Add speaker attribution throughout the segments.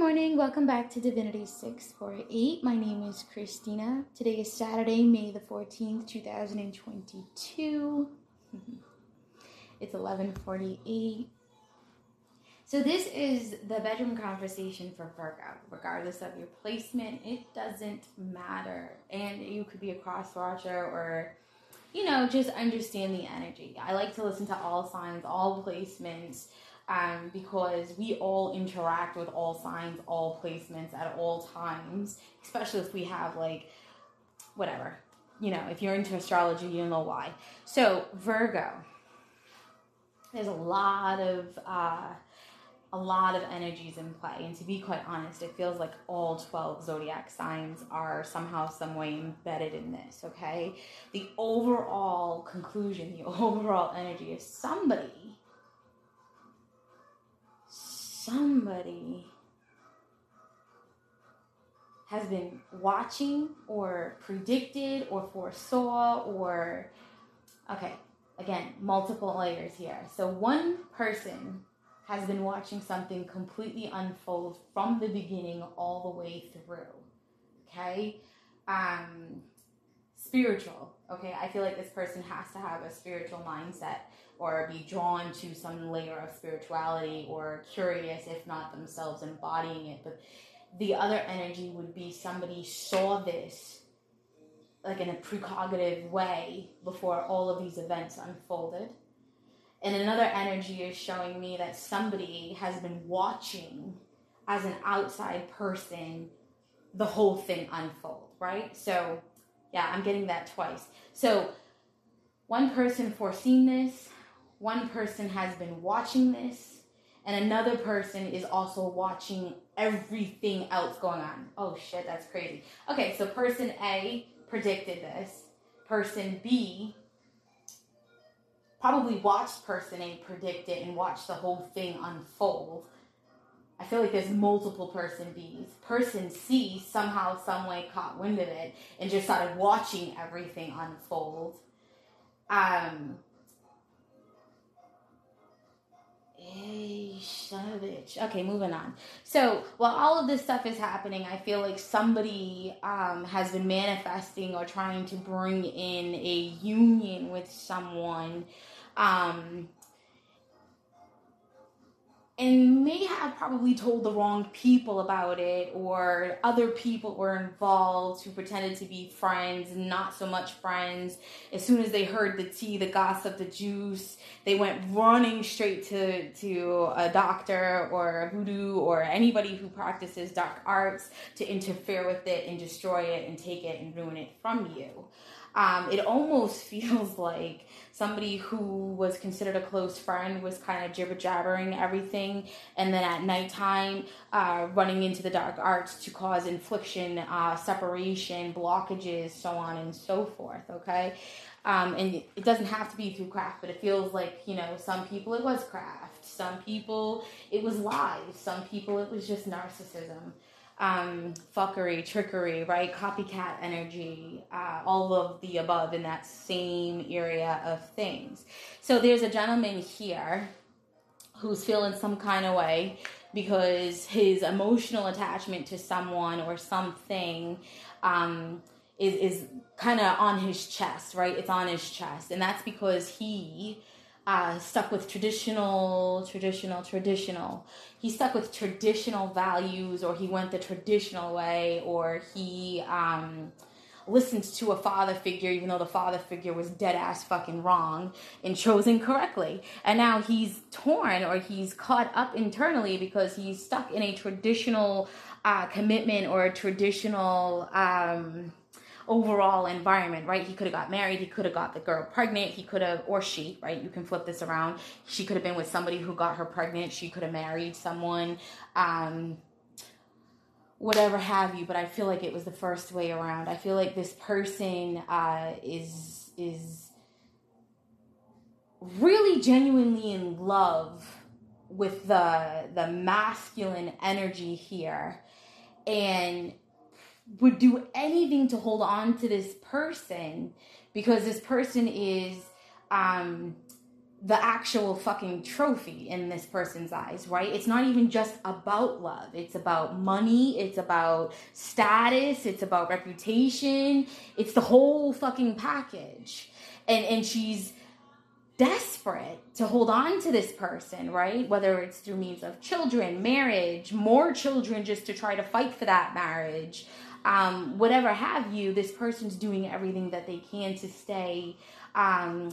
Speaker 1: morning. Welcome back to Divinity 648. My name is Christina. Today is Saturday, May the 14th, 2022. it's 11:48. So this is the bedroom conversation for Virgo. Regardless of your placement, it doesn't matter. And you could be a cross watcher or you know, just understand the energy. I like to listen to all signs, all placements um, because we all interact with all signs, all placements at all times, especially if we have like whatever. You know, if you're into astrology, you know why. So, Virgo, there's a lot of uh, a lot of energies in play, and to be quite honest, it feels like all 12 zodiac signs are somehow, some way embedded in this. Okay, the overall conclusion, the overall energy is somebody somebody has been watching or predicted or foresaw or okay again multiple layers here. So one person has been watching something completely unfold from the beginning all the way through okay? Um spiritual okay i feel like this person has to have a spiritual mindset or be drawn to some layer of spirituality or curious, if not themselves embodying it. But the other energy would be somebody saw this like in a precognitive way before all of these events unfolded. And another energy is showing me that somebody has been watching as an outside person the whole thing unfold, right? So, yeah, I'm getting that twice. So, one person foreseen this, one person has been watching this and another person is also watching everything else going on. Oh shit, that's crazy. Okay, so person A predicted this. Person B probably watched person A predict it and watched the whole thing unfold. I feel like there's multiple person B's. Person C somehow, some way caught wind of it and just started watching everything unfold. Um, son of a bitch. Okay, moving on. So while all of this stuff is happening, I feel like somebody um, has been manifesting or trying to bring in a union with someone. Um, and may have probably told the wrong people about it, or other people were involved who pretended to be friends, not so much friends. As soon as they heard the tea, the gossip, the juice, they went running straight to, to a doctor or a voodoo or anybody who practices dark arts to interfere with it and destroy it and take it and ruin it from you. Um, it almost feels like somebody who was considered a close friend was kind of jibber jabbering everything, and then at nighttime, uh, running into the dark arts to cause infliction, uh, separation, blockages, so on and so forth. Okay. Um, and it doesn't have to be through craft, but it feels like, you know, some people it was craft, some people it was lies, some people it was just narcissism um, fuckery, trickery, right? Copycat energy, uh, all of the above in that same area of things. So there's a gentleman here who's feeling some kind of way because his emotional attachment to someone or something um, is, is kind of on his chest, right? It's on his chest. And that's because he uh, stuck with traditional, traditional, traditional. He stuck with traditional values, or he went the traditional way, or he um, listened to a father figure, even though the father figure was dead ass fucking wrong and chosen correctly. And now he's torn, or he's caught up internally because he's stuck in a traditional uh, commitment or a traditional. Um, overall environment, right? He could have got married, he could have got the girl pregnant, he could have, or she, right? You can flip this around. She could have been with somebody who got her pregnant, she could have married someone, um, whatever have you. But I feel like it was the first way around. I feel like this person uh, is is really genuinely in love with the the masculine energy here and would do anything to hold on to this person because this person is um the actual fucking trophy in this person's eyes, right? It's not even just about love. It's about money, it's about status, it's about reputation. It's the whole fucking package. And and she's desperate to hold on to this person, right? Whether it's through means of children, marriage, more children just to try to fight for that marriage, um, whatever have you, this person's doing everything that they can to stay um,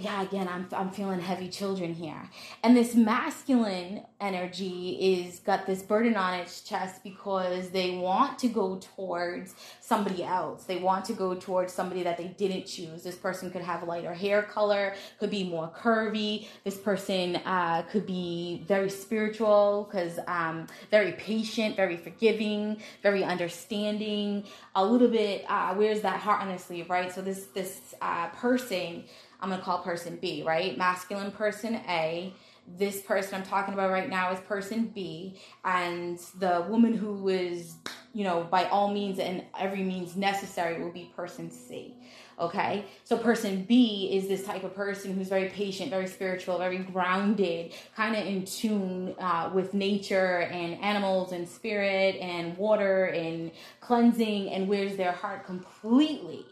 Speaker 1: yeah, again, I'm I'm feeling heavy children here, and this masculine energy is got this burden on its chest because they want to go towards somebody else. They want to go towards somebody that they didn't choose. This person could have lighter hair color, could be more curvy. This person uh, could be very spiritual, because um, very patient, very forgiving, very understanding. A little bit. Uh, where's that heart on the sleeve, right? So this this uh, person I'm to call person B, right? Masculine person A. This person I'm talking about right now is person B. And the woman who is, you know, by all means and every means necessary will be person C. Okay, so person B is this type of person who's very patient, very spiritual, very grounded, kind of in tune uh, with nature and animals and spirit and water and cleansing and wears their heart completely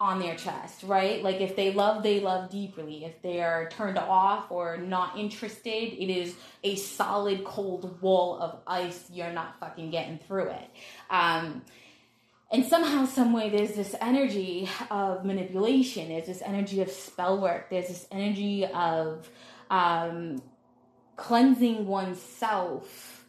Speaker 1: on their chest, right? Like if they love, they love deeply. If they are turned off or not interested, it is a solid cold wall of ice. You're not fucking getting through it. Um, and somehow, some way, there's this energy of manipulation. There's this energy of spell work. There's this energy of um, cleansing oneself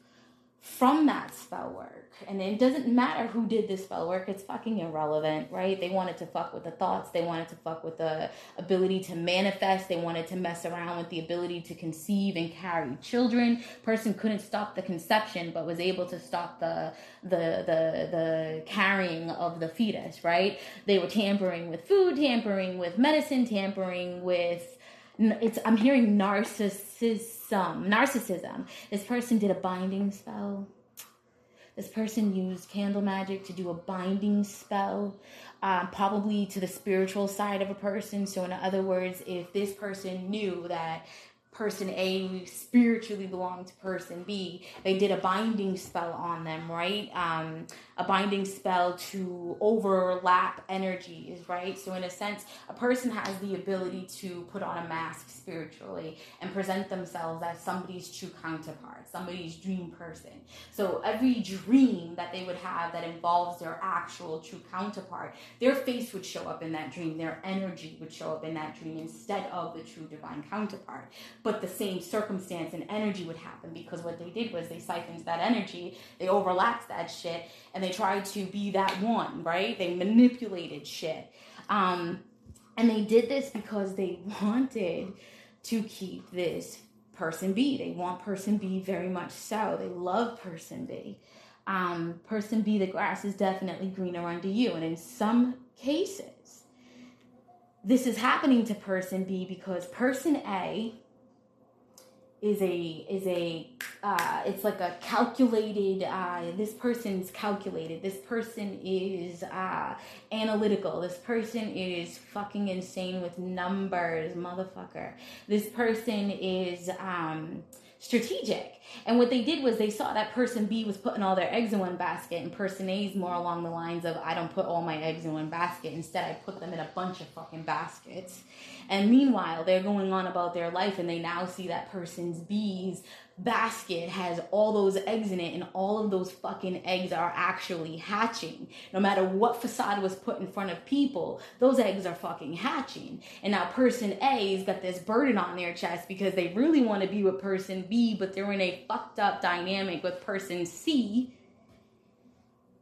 Speaker 1: from that spell work and it doesn't matter who did this spell work, it's fucking irrelevant, right? They wanted to fuck with the thoughts, they wanted to fuck with the ability to manifest, they wanted to mess around with the ability to conceive and carry children. Person couldn't stop the conception, but was able to stop the the the the carrying of the fetus, right? They were tampering with food, tampering with medicine, tampering with it's I'm hearing narcissism, narcissism. This person did a binding spell this person used candle magic to do a binding spell, um, probably to the spiritual side of a person. So, in other words, if this person knew that person A spiritually belonged to person B. They did a binding spell on them, right? Um, a binding spell to overlap energies, right? So, in a sense, a person has the ability to put on a mask spiritually and present themselves as somebody's true counterpart, somebody's dream person. So, every dream that they would have that involves their actual true counterpart, their face would show up in that dream, their energy would show up in that dream instead of the true divine counterpart but the same circumstance and energy would happen because what they did was they siphoned that energy, they overlapped that shit, and they tried to be that one, right? They manipulated shit. Um, and they did this because they wanted to keep this person B. They want person B very much so. They love person B. Um, person B, the grass is definitely greener under you. And in some cases, this is happening to person B because person A is a is a uh, it's like a calculated uh, this person's calculated. This person is uh, analytical. This person is fucking insane with numbers motherfucker. This person is um, strategic and what they did was they saw that person B was putting all their eggs in one basket, and person A is more along the lines of I don't put all my eggs in one basket. Instead, I put them in a bunch of fucking baskets. And meanwhile, they're going on about their life, and they now see that person's B's basket has all those eggs in it and all of those fucking eggs are actually hatching. No matter what facade was put in front of people, those eggs are fucking hatching. And now person A's got this burden on their chest because they really want to be with person B, but they're in a fucked up dynamic with person C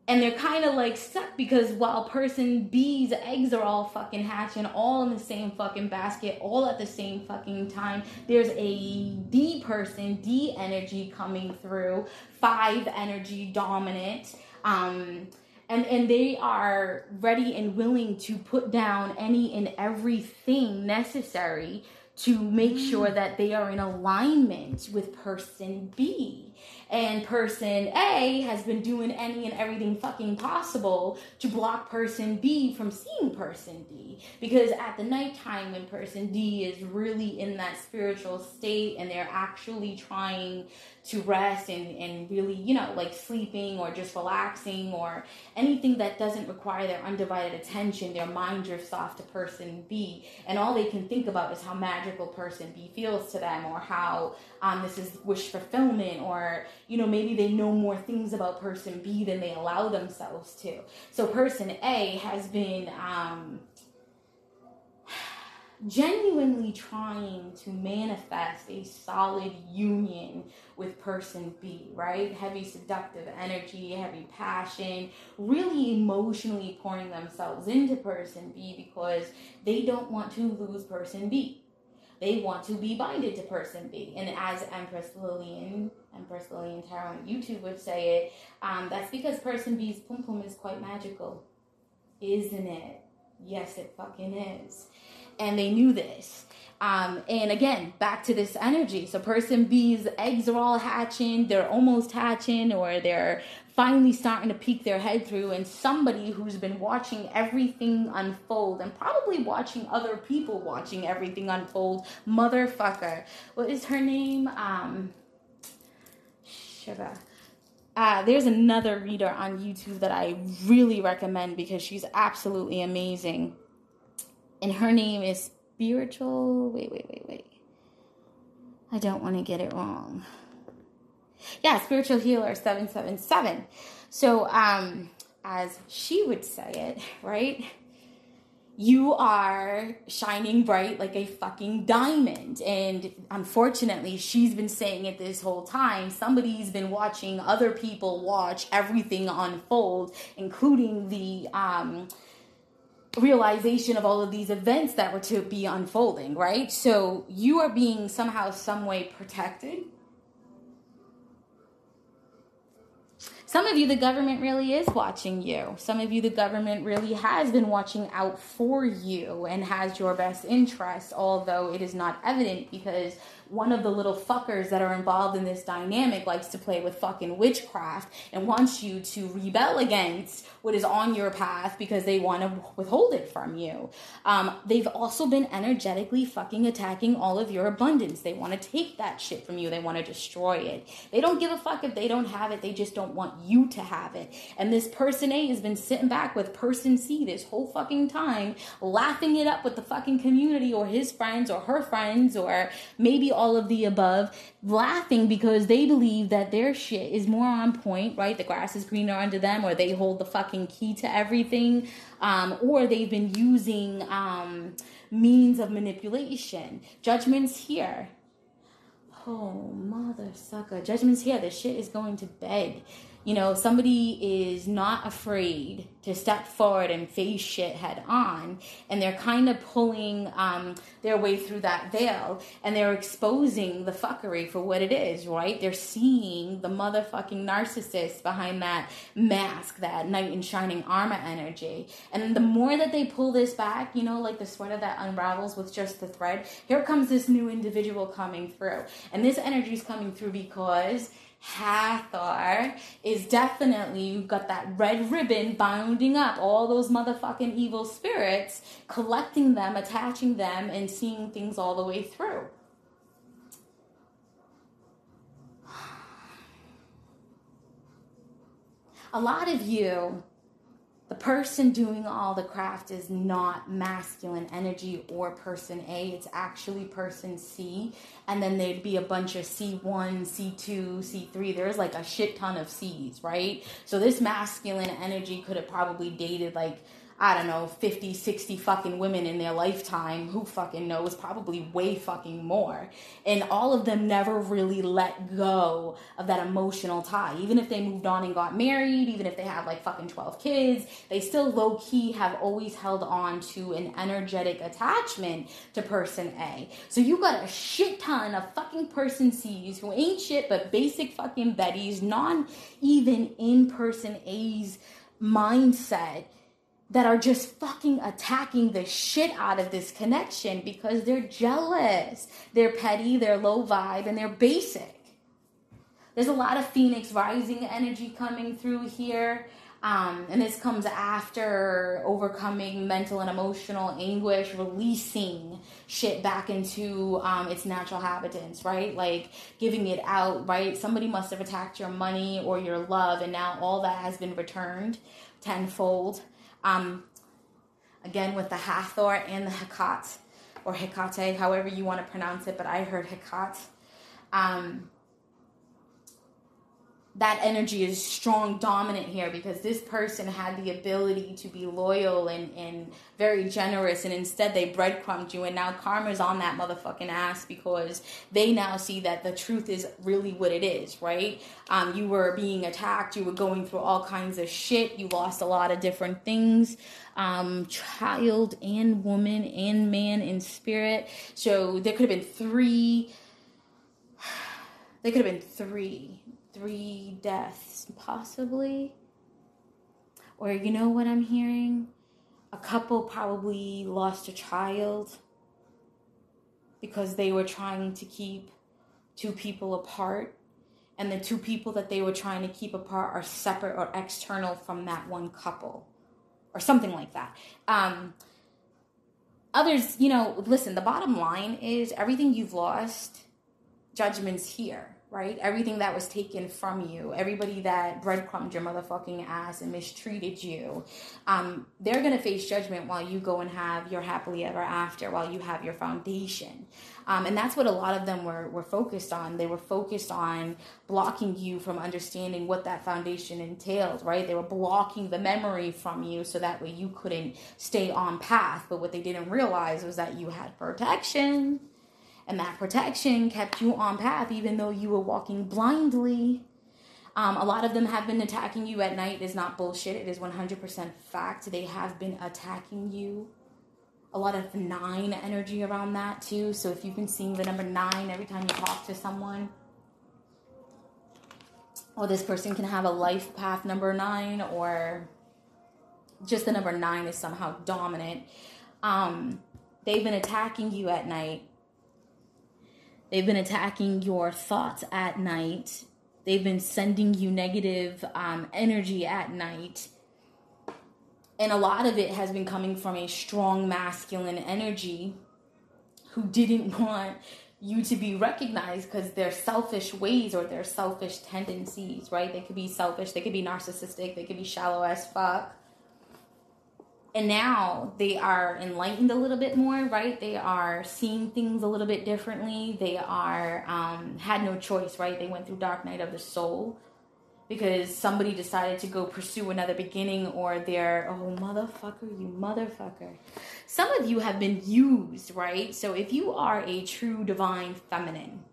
Speaker 1: and they're kind of like stuck because while person B's eggs are all fucking hatching all in the same fucking basket, all at the same fucking time, there's a D person, D energy coming through, five energy dominant. Um, and, and they are ready and willing to put down any and everything necessary to make sure that they are in alignment with person B. And person A has been doing any and everything fucking possible to block person B from seeing person D. Because at the nighttime, when person D is really in that spiritual state and they're actually trying to rest and, and really, you know, like sleeping or just relaxing or anything that doesn't require their undivided attention, their mind drifts off to person B. And all they can think about is how magical person B feels to them or how um, this is wish fulfillment or, you know, maybe they know more things about person B than they allow themselves to. So person A has been, um, genuinely trying to manifest a solid union with person B, right? Heavy seductive energy, heavy passion, really emotionally pouring themselves into person B because they don't want to lose person B. They want to be binded to person B. And as Empress Lillian, Empress Lillian Tarot on YouTube would say it, um, that's because person B's pum pum is quite magical. Isn't it? Yes, it fucking is and they knew this. Um, and again, back to this energy. So, person B's eggs are all hatching, they're almost hatching, or they're finally starting to peek their head through. And somebody who's been watching everything unfold and probably watching other people watching everything unfold, motherfucker. What is her name? Um, sugar. Uh, there's another reader on YouTube that I really recommend because she's absolutely amazing and her name is spiritual. Wait, wait, wait, wait. I don't want to get it wrong. Yeah, spiritual healer 777. So, um, as she would say it, right? You are shining bright like a fucking diamond. And unfortunately, she's been saying it this whole time. Somebody's been watching other people watch everything unfold, including the um, realization of all of these events that were to be unfolding, right? So you are being somehow, some way protected. Some of you, the government really is watching you. Some of you, the government really has been watching out for you and has your best interest, although it is not evident because one of the little fuckers that are involved in this dynamic likes to play with fucking witchcraft and wants you to rebel against what is on your path because they want to withhold it from you. Um, they've also been energetically fucking attacking all of your abundance. They want to take that shit from you. They want to destroy it. They don't give a fuck if they don't have it. They just don't want you to have it. And this person A has been sitting back with person C this whole fucking time, laughing it up with the fucking community or his friends or her friends or maybe all of the above, laughing because they believe that their shit is more on point, right? The grass is greener under them, or they hold the fucking key to everything, um, or they've been using um, means of manipulation. Judgment's here. Oh, mother sucker. Judgment's here. The shit is going to bed. You know, somebody is not afraid to step forward and face shit head on, and they're kind of pulling um, their way through that veil, and they're exposing the fuckery for what it is, right? They're seeing the motherfucking narcissist behind that mask, that knight in shining armor energy. And the more that they pull this back, you know, like the sweater that unravels with just the thread, here comes this new individual coming through. And this energy is coming through because Hathor is definitely you've got that red ribbon bounding up all those motherfucking evil spirits, collecting them, attaching them, and seeing things all the way through. A lot of you the person doing all the craft is not masculine energy or person A, it's actually person C. And then there'd be a bunch of C1, C2, C3. There's like a shit ton of C's, right? So this masculine energy could have probably dated like I don't know, 50, 60 fucking women in their lifetime. Who fucking knows? Probably way fucking more. And all of them never really let go of that emotional tie. Even if they moved on and got married, even if they have like fucking 12 kids, they still low key have always held on to an energetic attachment to person A. So you got a shit ton of fucking person C's who ain't shit but basic fucking Betty's, non even in person A's mindset that are just fucking attacking the shit out of this connection because they're jealous. They're petty, they're low vibe, and they're basic. There's a lot of Phoenix rising energy coming through here. Um, and this comes after overcoming mental and emotional anguish, releasing shit back into um, its natural habitants, right? Like giving it out, right? Somebody must have attacked your money or your love, and now all that has been returned tenfold. Um, again, with the Hathor and the Hekat, or Hekate, however you want to pronounce it, but I heard Hekat. Um, that energy is strong dominant here because this person had the ability to be loyal and, and very generous and instead they breadcrumbed you and now karma's on that motherfucking ass because they now see that the truth is really what it is right? Um, you were being attacked you were going through all kinds of shit you lost a lot of different things um, child and woman and man in spirit. So there could have been three there could have been three three deaths, possibly. Or you know what I'm hearing? A couple probably lost a child because they were trying to keep two people apart. And the two people that they were trying to keep apart are separate or external from that one couple, or something like that. Um, others, you know, listen, the bottom line is everything you've lost, judgment's here right? Everything that was taken from you, everybody that breadcrumbed your motherfucking ass and mistreated you, um, they're gonna face judgment while you go and have your happily ever after, while you have your foundation. Um, and that's what a lot of them were, were focused on. They were focused on blocking you from understanding what that foundation entailed, right? They were blocking the memory from you so that way you couldn't stay on path. But what they didn't realize was that you had protection and that protection kept you on path even though you were walking blindly. Um, a lot of them have been attacking you at night. It is not bullshit. It is 100% fact. They have been attacking you. A lot of nine energy around that too. So if you've been seeing the number nine every time you talk to someone, or this person can have a life path number nine, or just the number nine is somehow dominant. Um, they've been attacking you at night They've been attacking your thoughts at night. They've been sending you negative um, energy at night. And a lot of it has been coming from a strong masculine energy who didn't want you to be recognized because their selfish ways or their selfish tendencies, right? They could be selfish, they could be narcissistic, they could be shallow as fuck and now they are enlightened a little bit more right? They are seeing things a little bit differently. They are um, had no choice right? They went through dark night of the soul because somebody decided to go pursue another beginning or they're oh motherfucker you motherfucker. Some of you have been used right? So if you are a true divine feminine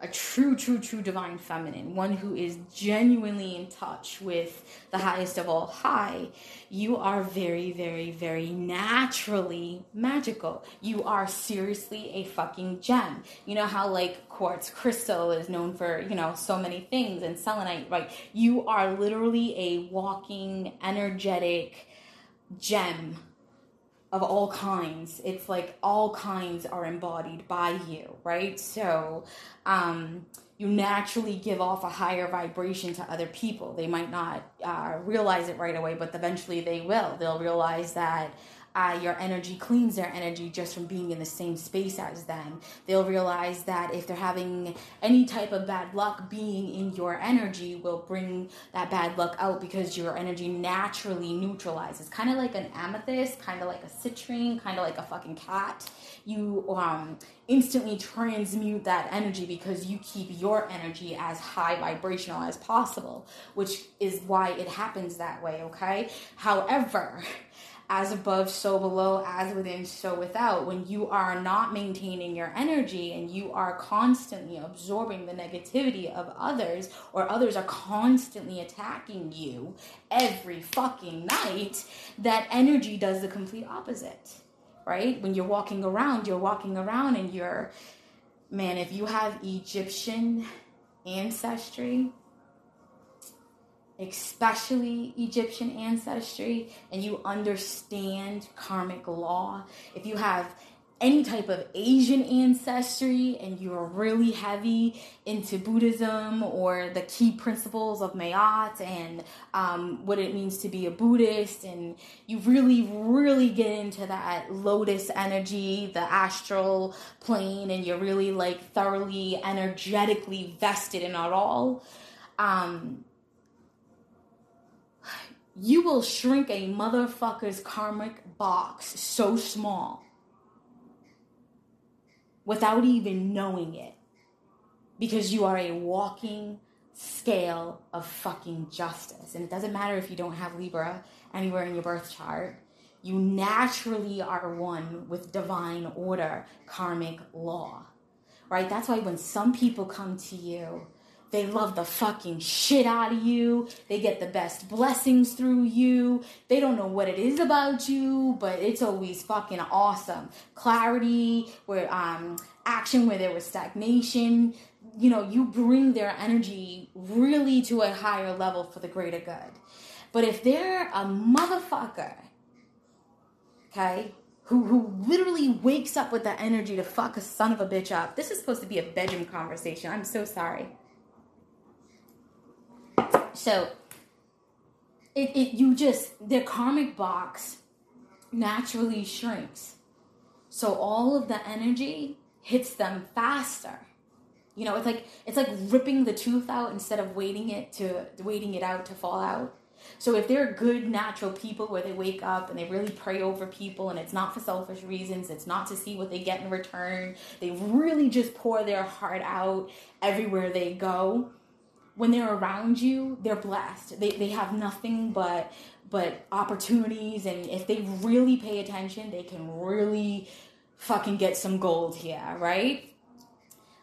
Speaker 1: a true, true, true divine feminine, one who is genuinely in touch with the highest of all high, you are very, very, very naturally magical. You are seriously a fucking gem. You know how like quartz crystal is known for, you know, so many things and selenite, right? You are literally a walking, energetic gem of all kinds. It's like all kinds are embodied by you, right? So, um, you naturally give off a higher vibration to other people. They might not uh, realize it right away, but eventually they will. They'll realize that uh, your energy cleans their energy just from being in the same space as them. They'll realize that if they're having any type of bad luck, being in your energy will bring that bad luck out because your energy naturally neutralizes. Kind of like an amethyst, kind of like a citrine, kind of like a fucking cat. You um, instantly transmute that energy because you keep your energy as high vibrational as possible, which is why it happens that way, okay? However, as above, so below, as within, so without. When you are not maintaining your energy and you are constantly absorbing the negativity of others, or others are constantly attacking you every fucking night, that energy does the complete opposite, right? When you're walking around, you're walking around and you're, man, if you have Egyptian ancestry, especially Egyptian ancestry, and you understand karmic law, if you have any type of Asian ancestry and you're really heavy into Buddhism or the key principles of Ma'at and um, what it means to be a Buddhist, and you really, really get into that lotus energy, the astral plane, and you're really like thoroughly energetically vested in it all. Um, you will shrink a motherfucker's karmic box so small without even knowing it. Because you are a walking scale of fucking justice. And it doesn't matter if you don't have Libra anywhere in your birth chart. You naturally are one with divine order, karmic law. Right? That's why when some people come to you they love the fucking shit out of you. They get the best blessings through you. They don't know what it is about you, but it's always fucking awesome. Clarity, where um action where there was stagnation. You know, you bring their energy really to a higher level for the greater good. But if they're a motherfucker, okay, who who literally wakes up with that energy to fuck a son of a bitch up. This is supposed to be a bedroom conversation. I'm so sorry. So it, it you just their karmic box naturally shrinks. So all of the energy hits them faster. You know, it's like it's like ripping the tooth out instead of waiting it to waiting it out to fall out. So if they're good natural people where they wake up and they really pray over people and it's not for selfish reasons, it's not to see what they get in return. They really just pour their heart out everywhere they go when they're around you, they're blessed. They, they have nothing but but opportunities and if they really pay attention, they can really fucking get some gold here, right?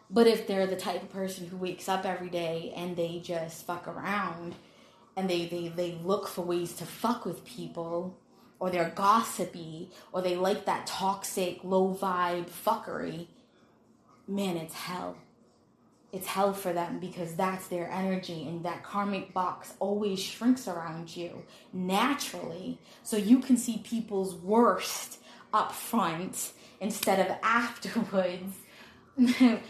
Speaker 1: But if they're the type of person who wakes up every day and they just fuck around and they, they, they look for ways to fuck with people or they're gossipy or they like that toxic, low vibe fuckery, man, it's hell it's hell for them because that's their energy and that karmic box always shrinks around you naturally. So you can see people's worst up front instead of afterwards.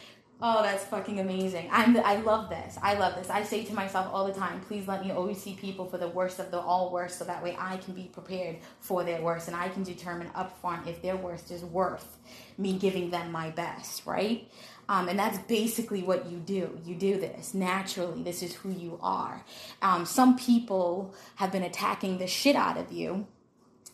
Speaker 1: Oh that's fucking amazing. I'm i love this. I love this. I say to myself all the time please let me always see people for the worst of the all worst so that way i can be prepared for their worst and i can determine up front if their worst is worth me giving them my best right um, and that's basically what you do. You do this naturally. This is who you are. Um, some people have been attacking the shit out of you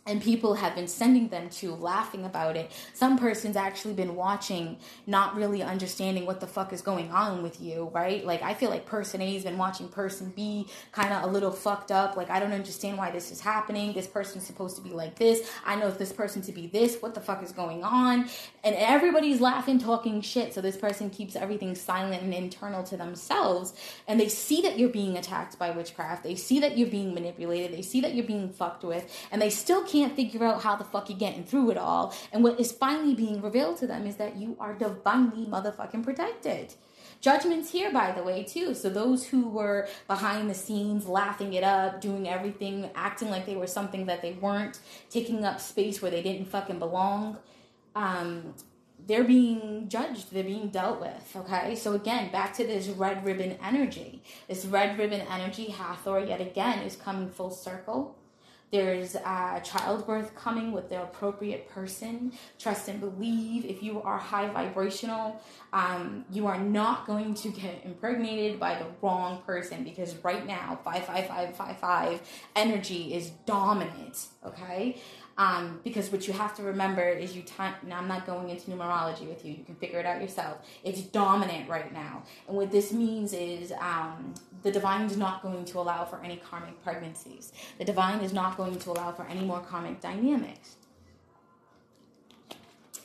Speaker 1: and people have been sending them to laughing about it. Some person's actually been watching, not really understanding what the fuck is going on with you, right? Like, I feel like person A has been watching person B kind of a little fucked up. Like, I don't understand why this is happening. This person's supposed to be like this. I know this person to be this. What the fuck is going on? And everybody's laughing, talking shit. So this person keeps everything silent and internal to themselves. And they see that you're being attacked by witchcraft. They see that you're being manipulated. They see that you're being fucked with. And they still can't figure out how the fuck you're getting through it all. And what is finally being revealed to them is that you are divinely motherfucking protected. Judgment's here, by the way, too. So those who were behind the scenes, laughing it up, doing everything, acting like they were something that they weren't, taking up space where they didn't fucking belong, um, they're being judged, they're being dealt with. Okay, so again, back to this red ribbon energy. This red ribbon energy, Hathor, yet again, is coming full circle. There's uh, childbirth coming with the appropriate person. Trust and believe. If you are high vibrational, um, you are not going to get impregnated by the wrong person because right now, 55555 energy is dominant. Okay. Um, because what you have to remember is you time. Now I'm not going into numerology with you. You can figure it out yourself. It's dominant right now, and what this means is um, the divine is not going to allow for any karmic pregnancies. The divine is not going to allow for any more karmic dynamics.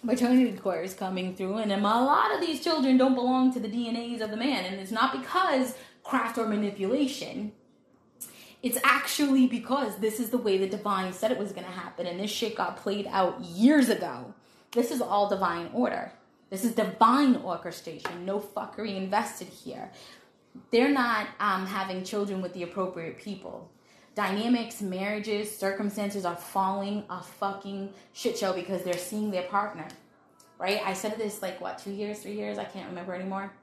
Speaker 1: Maternity core is coming through, and a lot of these children don't belong to the DNAs of the man, and it's not because craft or manipulation it's actually because this is the way the divine said it was going to happen, and this shit got played out years ago. This is all divine order. This is divine orchestration. No fuckery invested here. they're not um, having children with the appropriate people. Dynamics, marriages, circumstances are falling a fucking shit show because they're seeing their partner. Right? I said this like what, two years, three years? I can't remember anymore.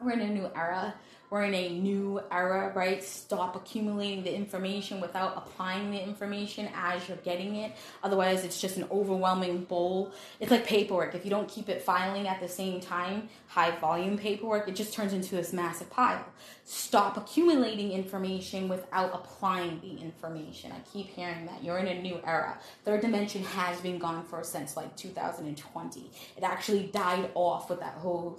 Speaker 1: We're in a new era we're in a new era, right? Stop accumulating the information without applying the information as you're getting it. Otherwise, it's just an overwhelming bowl. It's like paperwork. If you don't keep it filing at the same time, high volume paperwork, it just turns into this massive pile. Stop accumulating information without applying the information. I keep hearing that. You're in a new era. Third dimension has been gone for since like 2020. It actually died off with that whole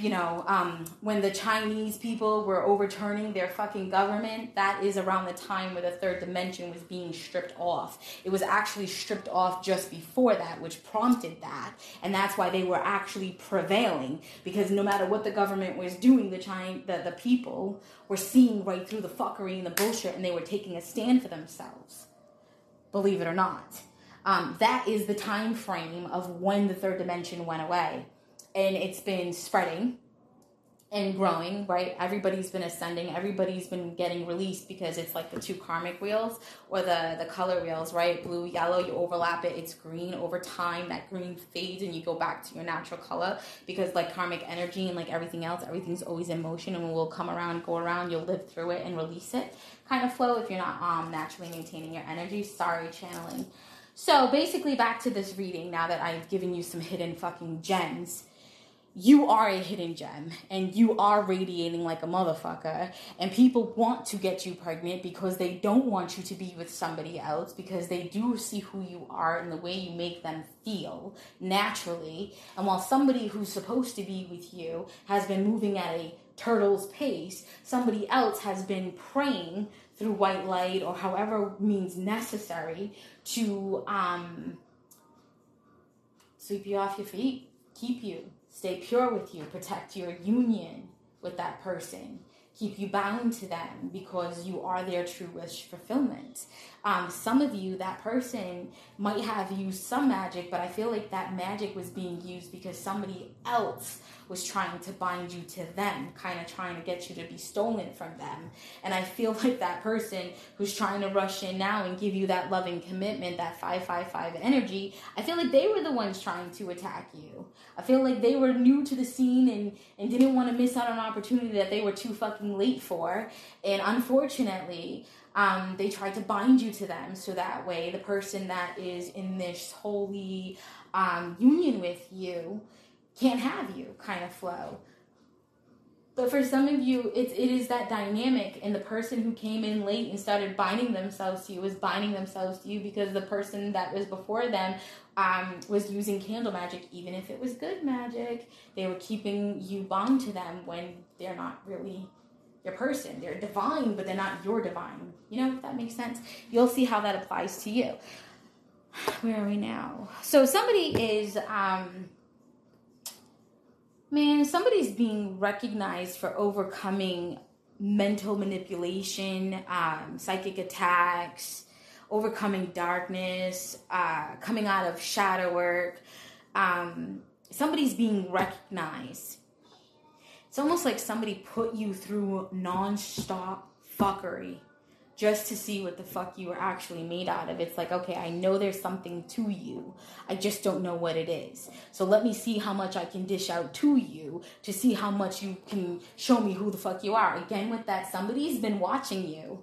Speaker 1: you know, um, when the Chinese people were overturning their fucking government, that is around the time where the third dimension was being stripped off. It was actually stripped off just before that, which prompted that. And that's why they were actually prevailing, because no matter what the government was doing, the, China, the, the people were seeing right through the fuckery and the bullshit, and they were taking a stand for themselves. Believe it or not. Um, that is the time frame of when the third dimension went away and it's been spreading and growing, right? Everybody's been ascending, everybody's been getting released because it's like the two karmic wheels or the the color wheels, right? Blue, yellow, you overlap it, it's green. Over time, that green fades and you go back to your natural color because like karmic energy and like everything else, everything's always in motion and we'll come around, go around, you'll live through it and release it. Kind of flow if you're not um naturally maintaining your energy. Sorry, channeling. So basically back to this reading now that I've given you some hidden fucking gems you are a hidden gem and you are radiating like a motherfucker. And people want to get you pregnant because they don't want you to be with somebody else because they do see who you are and the way you make them feel naturally. And while somebody who's supposed to be with you has been moving at a turtle's pace somebody else has been praying through white light or however means necessary to um sweep you off your feet keep you stay pure with you, protect your union with that person, keep you bound to them because you are their true wish fulfillment. Um, some of you, that person might have used some magic, but I feel like that magic was being used because somebody else was trying to bind you to them, kind of trying to get you to be stolen from them. And I feel like that person who's trying to rush in now and give you that loving commitment, that 555 energy, I feel like they were the ones trying to attack you. I feel like they were new to the scene and, and didn't want to miss out on an opportunity that they were too fucking late for. And unfortunately, um, they try to bind you to them so that way the person that is in this holy um, union with you can't have you kind of flow. But for some of you, it, it is that dynamic, and the person who came in late and started binding themselves to you was binding themselves to you because the person that was before them um, was using candle magic, even if it was good magic. They were keeping you bound to them when they're not really your person. They're divine, but they're not your divine. You know, if that makes sense. You'll see how that applies to you. Where are we now? So somebody is um man, somebody's being recognized for overcoming mental manipulation, um, psychic attacks, overcoming darkness, uh, coming out of shadow work. Um, somebody's being recognized. It's almost like somebody put you through non-stop fuckery just to see what the fuck you were actually made out of. It's like, okay, I know there's something to you. I just don't know what it is. So let me see how much I can dish out to you to see how much you can show me who the fuck you are. Again, with that, somebody's been watching you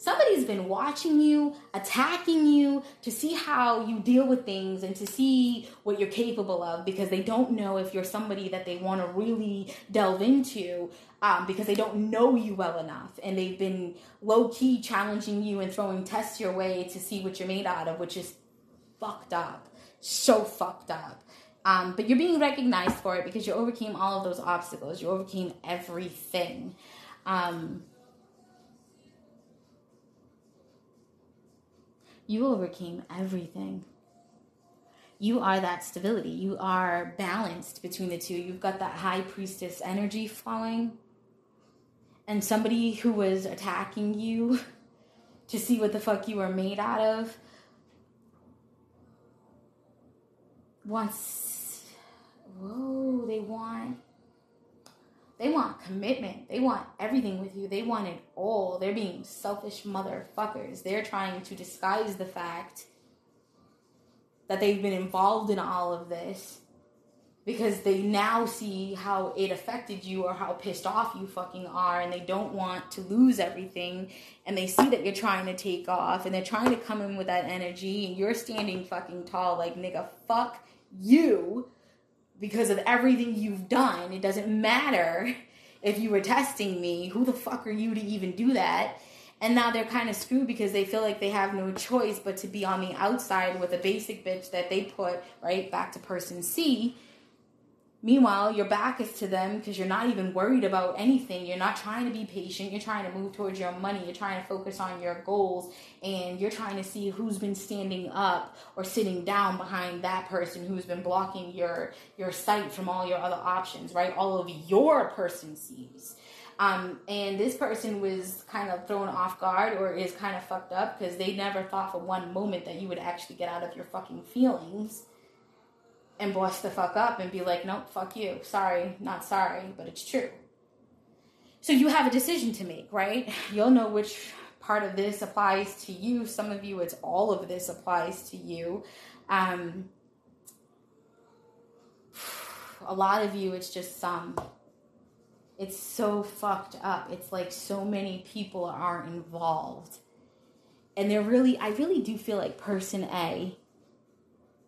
Speaker 1: somebody's been watching you, attacking you to see how you deal with things and to see what you're capable of because they don't know if you're somebody that they want to really delve into um, because they don't know you well enough and they've been low key challenging you and throwing tests your way to see what you're made out of, which is fucked up. So fucked up. Um, but you're being recognized for it because you overcame all of those obstacles. You overcame everything. Um, you overcame everything. You are that stability. You are balanced between the two. You've got that high priestess energy flowing. And somebody who was attacking you to see what the fuck you were made out of wants. Whoa, they want They want commitment. They want everything with you. They want it all. They're being selfish motherfuckers. They're trying to disguise the fact that they've been involved in all of this because they now see how it affected you or how pissed off you fucking are and they don't want to lose everything and they see that you're trying to take off and they're trying to come in with that energy and you're standing fucking tall like nigga fuck you because of everything you've done. It doesn't matter if you were testing me. Who the fuck are you to even do that? And now they're kind of screwed because they feel like they have no choice but to be on the outside with a basic bitch that they put right back to person C Meanwhile, your back is to them because you're not even worried about anything. You're not trying to be patient. You're trying to move towards your money. You're trying to focus on your goals and you're trying to see who's been standing up or sitting down behind that person who's been blocking your your sight from all your other options, right? All of your person sees. Um, and this person was kind of thrown off guard or is kind of fucked up because they never thought for one moment that you would actually get out of your fucking feelings and bust the fuck up and be like, nope, fuck you. Sorry, not sorry, but it's true. So you have a decision to make, right? You'll know which part of this applies to you. Some of you, it's all of this applies to you. Um, a lot of you, it's just some. It's so fucked up. It's like so many people are involved. And they're really, I really do feel like person A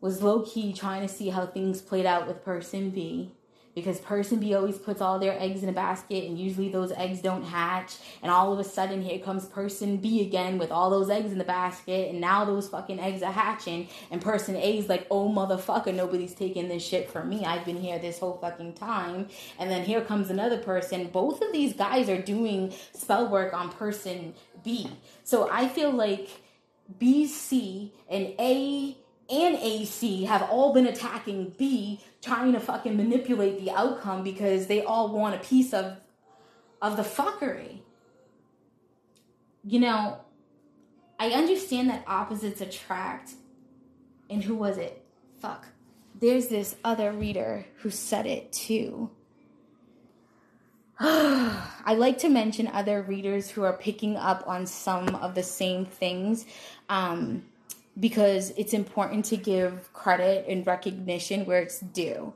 Speaker 1: was low key trying to see how things played out with person B. Because person B always puts all their eggs in a basket and usually those eggs don't hatch and all of a sudden here comes person B again with all those eggs in the basket and now those fucking eggs are hatching and person A is like oh motherfucker nobody's taking this shit from me. I've been here this whole fucking time. And then here comes another person. Both of these guys are doing spell work on person B. So I feel like B C and A and AC have all been attacking B, trying to fucking manipulate the outcome because they all want a piece of of the fuckery. You know, I understand that opposites attract. And who was it? Fuck. There's this other reader who said it too. I like to mention other readers who are picking up on some of the same things. Um, because it's important to give credit and recognition where it's due.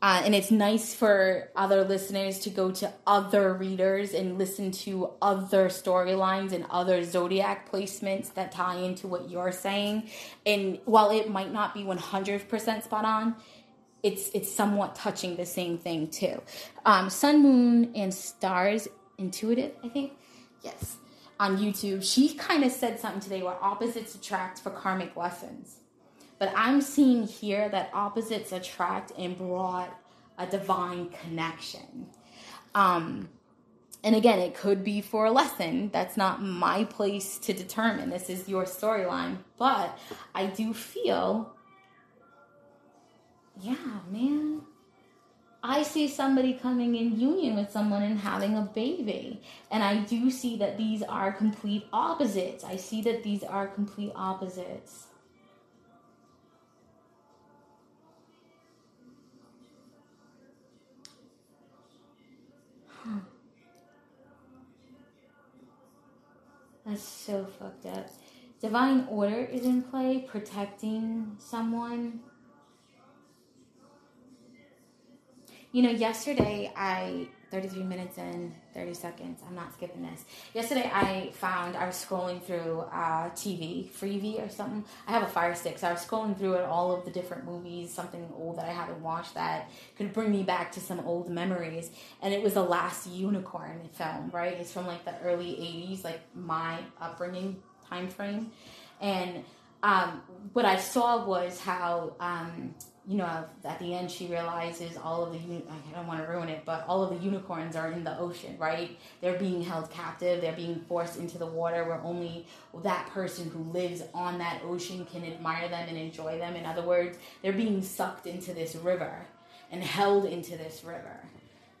Speaker 1: Uh, and it's nice for other listeners to go to other readers and listen to other storylines and other zodiac placements that tie into what you're saying. And while it might not be 100% spot on, it's it's somewhat touching the same thing too. Um, Sun, Moon, and Stars Intuitive, I think. Yes on YouTube, she kind of said something today where opposites attract for karmic lessons. But I'm seeing here that opposites attract and brought a divine connection. Um, and again, it could be for a lesson. That's not my place to determine. This is your storyline. But I do feel, yeah, man, I see somebody coming in union with someone and having a baby. And I do see that these are complete opposites. I see that these are complete opposites. That's so fucked up. Divine order is in play, protecting someone You know, yesterday I 33 minutes in 30 seconds. I'm not skipping this. Yesterday I found I was scrolling through uh, TV, Freevee or something. I have a Fire Stick, so I was scrolling through it, all of the different movies, something old that I haven't watched that could bring me back to some old memories. And it was the last Unicorn film, right? It's from like the early 80s, like my upbringing time frame. And um, what I saw was how um, you know, at the end she realizes all of the, I don't want to ruin it, but all of the unicorns are in the ocean, right? They're being held captive. They're being forced into the water where only that person who lives on that ocean can admire them and enjoy them. In other words, they're being sucked into this river and held into this river,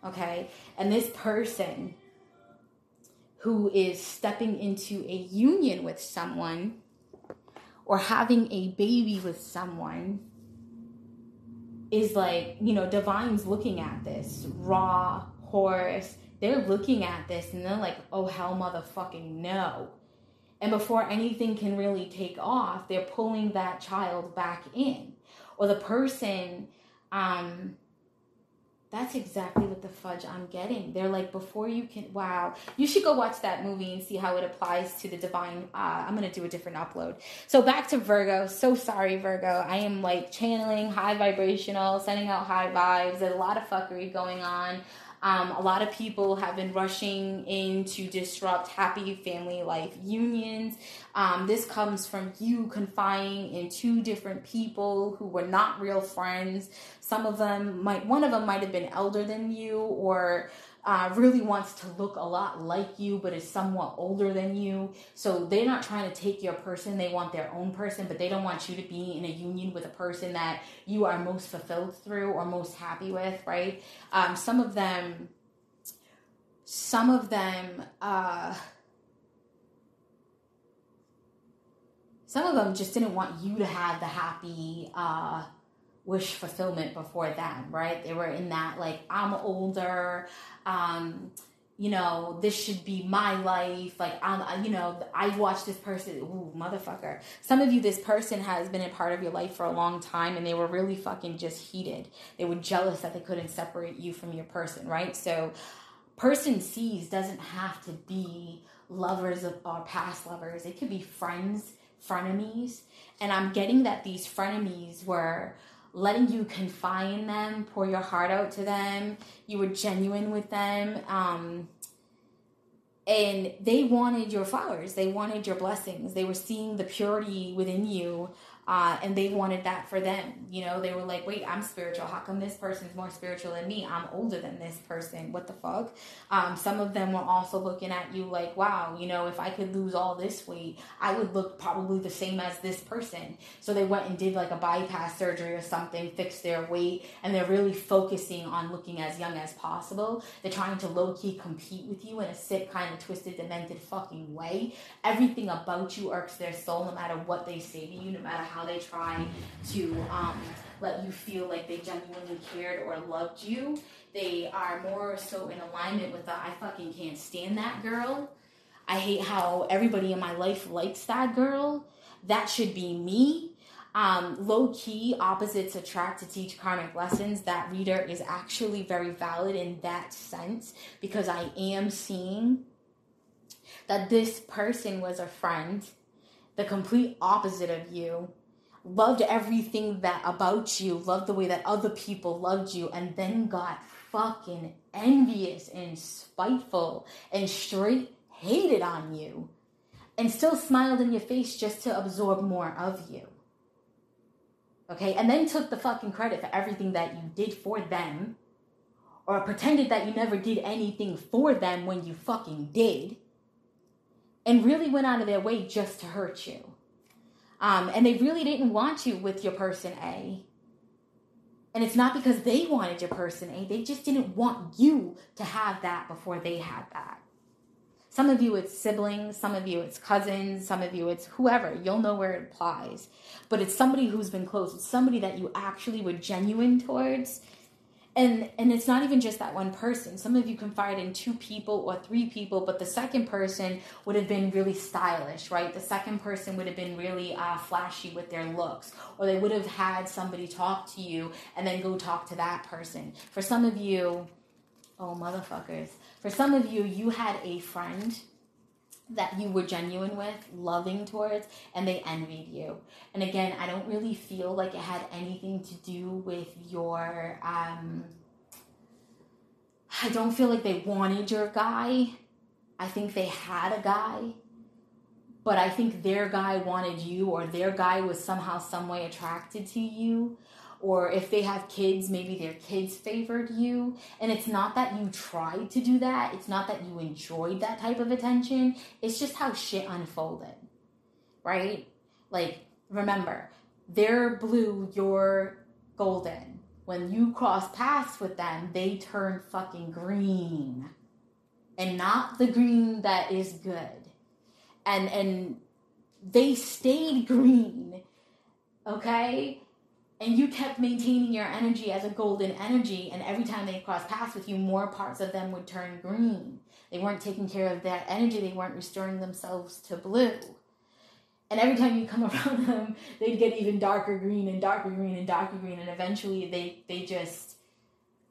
Speaker 1: okay? And this person who is stepping into a union with someone or having a baby with someone is like, you know, Divine's looking at this raw, horse, they're looking at this and they're like, oh, hell motherfucking no. And before anything can really take off, they're pulling that child back in. Or the person, um, that's exactly what the fudge I'm getting. They're like, before you can, wow, you should go watch that movie and see how it applies to the divine. Uh, I'm going to do a different upload. So back to Virgo. So sorry, Virgo. I am like channeling high vibrational, sending out high vibes. There's a lot of fuckery going on. Um, a lot of people have been rushing in to disrupt happy family life unions. Um, this comes from you confiding in two different people who were not real friends. Some of them might, one of them might have been elder than you or uh, really wants to look a lot like you, but is somewhat older than you. So they're not trying to take your person, they want their own person, but they don't want you to be in a union with a person that you are most fulfilled through or most happy with, right? Um, some of them, some of them, uh, some of them just didn't want you to have the happy, uh, wish fulfillment before them, right? They were in that like I'm older, um, you know, this should be my life. Like I'm, you know, I've watched this person. Ooh, motherfucker! Some of you, this person has been a part of your life for a long time, and they were really fucking just heated. They were jealous that they couldn't separate you from your person, right? So, person sees doesn't have to be lovers of or past lovers. It could be friends, frenemies, and I'm getting that these frenemies were letting you confide in them, pour your heart out to them. You were genuine with them. Um, and they wanted your flowers. They wanted your blessings. They were seeing the purity within you uh, and they wanted that for them. You know, they were like, wait, I'm spiritual. How come this person's more spiritual than me? I'm older than this person. What the fuck? Um, some of them were also looking at you like, wow, you know, if I could lose all this weight, I would look probably the same as this person. So they went and did like a bypass surgery or something, fixed their weight, and they're really focusing on looking as young as possible. They're trying to low key compete with you in a sick, kind of twisted, demented fucking way. Everything about you irks their soul, no matter what they say to you, no matter how how they try to um, let you feel like they genuinely cared or loved you. They are more so in alignment with the I fucking can't stand that girl. I hate how everybody in my life likes that girl. That should be me. Um, low key, opposites attract to teach karmic lessons. That reader is actually very valid in that sense because I am seeing that this person was a friend, the complete opposite of you, loved everything that about you, loved the way that other people loved you, and then got fucking envious and spiteful and straight hated on you and still smiled in your face just to absorb more of you. Okay, and then took the fucking credit for everything that you did for them or pretended that you never did anything for them when you fucking did and really went out of their way just to hurt you. Um, and they really didn't want you with your person A. And it's not because they wanted your person A, they just didn't want you to have that before they had that. Some of you it's siblings, some of you it's cousins, some of you it's whoever. You'll know where it applies. But it's somebody who's been close, it's somebody that you actually were genuine towards and and it's not even just that one person. Some of you confide in two people or three people but the second person would have been really stylish right? The second person would have been really uh, flashy with their looks or they would have had somebody talk to you and then go talk to that person. For some of you oh motherfuckers. For some of you you had a friend that you were genuine with, loving towards, and they envied you. And again, I don't really feel like it had anything to do with your. Um, I don't feel like they wanted your guy. I think they had a guy, but I think their guy wanted you, or their guy was somehow, some way attracted to you or if they have kids, maybe their kids favored you. And it's not that you tried to do that, it's not that you enjoyed that type of attention, it's just how shit unfolded, right? Like, remember, they're blue, you're golden. When you cross paths with them, they turn fucking green. And not the green that is good. And and they stayed green. Okay? And you kept maintaining your energy as a golden energy and every time they crossed paths with you more parts of them would turn green. They weren't taking care of that energy. They weren't restoring themselves to blue. And every time you come around them they'd get even darker green and darker green and darker green and eventually they they just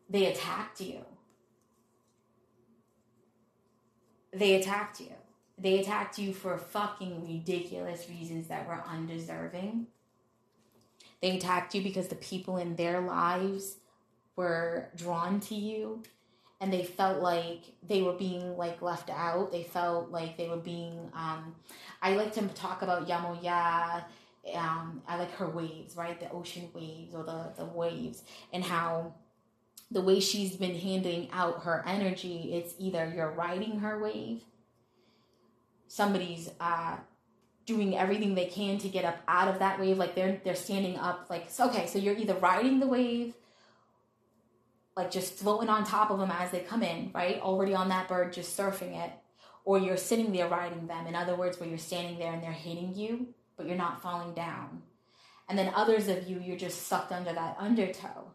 Speaker 1: they attacked you. They attacked you. They attacked you for fucking ridiculous reasons that were undeserving they attacked you because the people in their lives were drawn to you and they felt like they were being like left out. They felt like they were being um I like to talk about Yamoya um I like her waves, right? The ocean waves or the the waves and how the way she's been handing out her energy, it's either you're riding her wave, somebody's uh doing everything they can to get up out of that wave. Like they're they're standing up like so, okay so you're either riding the wave like just floating on top of them as they come in right? Already on that bird just surfing it. Or you're sitting there riding them. In other words where you're standing there and they're hitting you but you're not falling down. And then others of you you're just sucked under that undertow.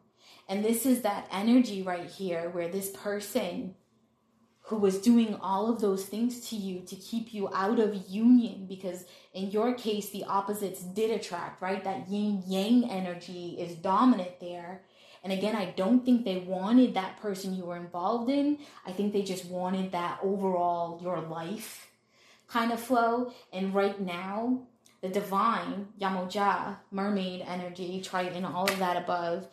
Speaker 1: And this is that energy right here where this person who was doing all of those things to you to keep you out of union because in your case the opposites did attract right? That yin yang energy is dominant there. And again i don't think they wanted that person you were involved in. I think they just wanted that overall your life kind of flow. And right now the divine yamoja mermaid energy triton all of that above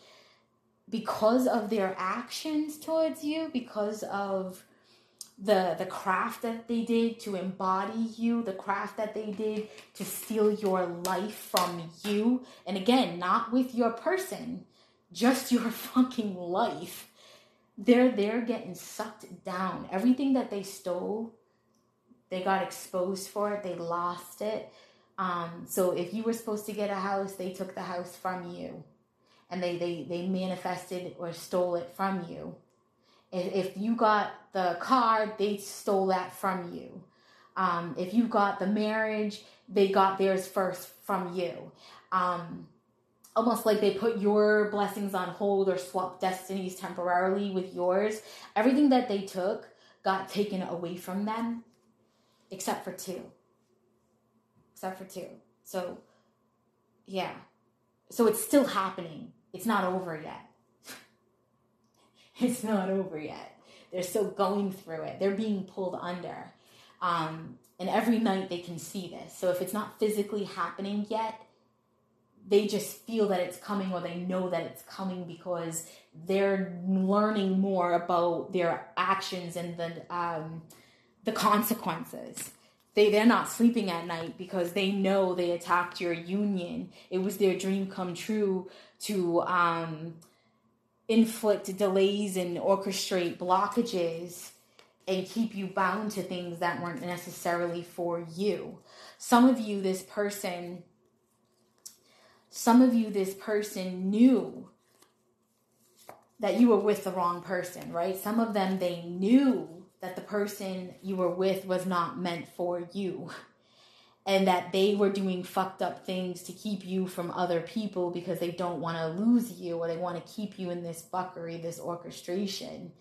Speaker 1: because of their actions towards you because of the the craft that they did to embody you the craft that they did to steal your life from you. And again not with your person just your fucking life. They're they're getting sucked down. Everything that they stole they got exposed for it. They lost it. Um, so if you were supposed to get a house they took the house from you. And they they, they manifested or stole it from you if you got the car, they stole that from you. Um, if you got the marriage, they got theirs first from you. Um, almost like they put your blessings on hold or swapped destinies temporarily with yours. Everything that they took got taken away from them, except for two. Except for two. So, yeah. So it's still happening. It's not over yet. it's not over yet. They're still going through it. They're being pulled under. Um, and every night they can see this. So if it's not physically happening yet, they just feel that it's coming or they know that it's coming because they're learning more about their actions and the um, the consequences. They they're not sleeping at night because they know they attacked your union. It was their dream come true to um, inflict delays and orchestrate blockages and keep you bound to things that weren't necessarily for you. Some of you, this person, some of you, this person knew that you were with the wrong person, right? Some of them, they knew that the person you were with was not meant for you and that they were doing fucked up things to keep you from other people because they don't want to lose you or they want to keep you in this fuckery, this orchestration.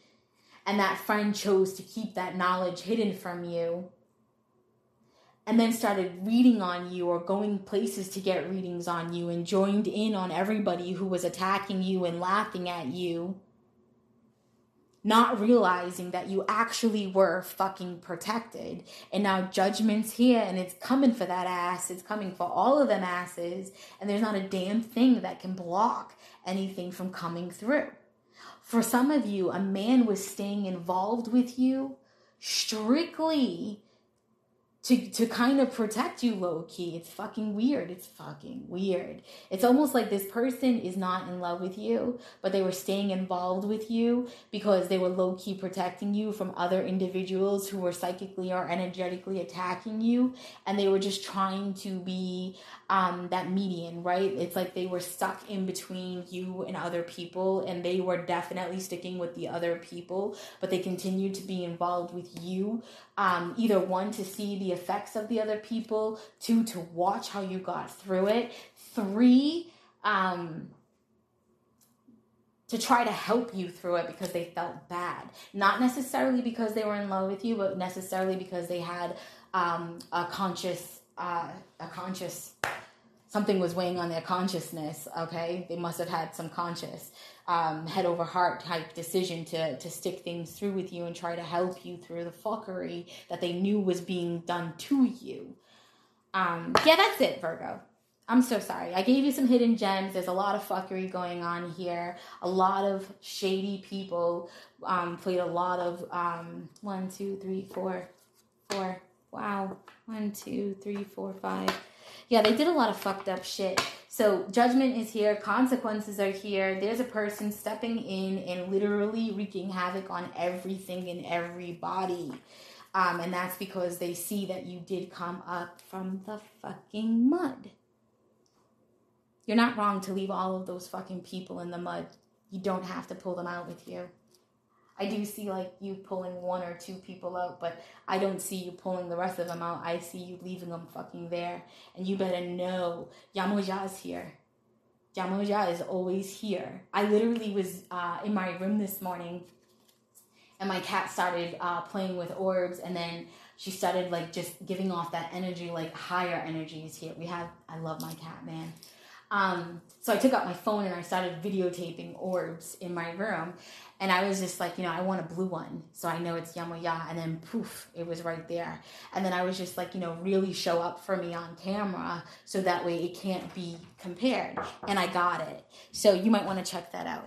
Speaker 1: And that friend chose to keep that knowledge hidden from you and then started reading on you or going places to get readings on you and joined in on everybody who was attacking you and laughing at you not realizing that you actually were fucking protected. And now judgment's here and it's coming for that ass. It's coming for all of them asses. And there's not a damn thing that can block anything from coming through. For some of you, a man was staying involved with you strictly to to kind of protect you low key. It's fucking weird. It's fucking weird. It's almost like this person is not in love with you, but they were staying involved with you because they were low key protecting you from other individuals who were psychically or energetically attacking you, and they were just trying to be um, that median, right? It's like they were stuck in between you and other people, and they were definitely sticking with the other people, but they continued to be involved with you. Um, either one to see the effects of the other people, two to watch how you got through it, three um, to try to help you through it because they felt bad. Not necessarily because they were in love with you, but necessarily because they had um, a conscious, uh, a conscious, something was weighing on their consciousness. Okay, they must have had some conscious um, head over heart type decision to to stick things through with you and try to help you through the fuckery that they knew was being done to you. Um, yeah, that's it, Virgo. I'm so sorry. I gave you some hidden gems. There's a lot of fuckery going on here. A lot of shady people um, played a lot of um, one, two, three, four, four. Wow. One, two, three, four, five. Yeah, they did a lot of fucked up shit. So judgment is here. Consequences are here. There's a person stepping in and literally wreaking havoc on everything and everybody. Um, and that's because they see that you did come up from the fucking mud. You're not wrong to leave all of those fucking people in the mud. You don't have to pull them out with you. I do see like you pulling one or two people out, but I don't see you pulling the rest of them out. I see you leaving them fucking there. And you better know Yamoja is here. Yamoja is always here. I literally was uh, in my room this morning and my cat started uh, playing with orbs and then she started like just giving off that energy, like higher energies here. We have, I love my cat, man. Um, so I took out my phone and I started videotaping orbs in my room. And I was just like, you know, I want a blue one. So I know it's Yamoya. And then poof, it was right there. And then I was just like, you know, really show up for me on camera so that way it can't be compared. And I got it. So you might want to check that out.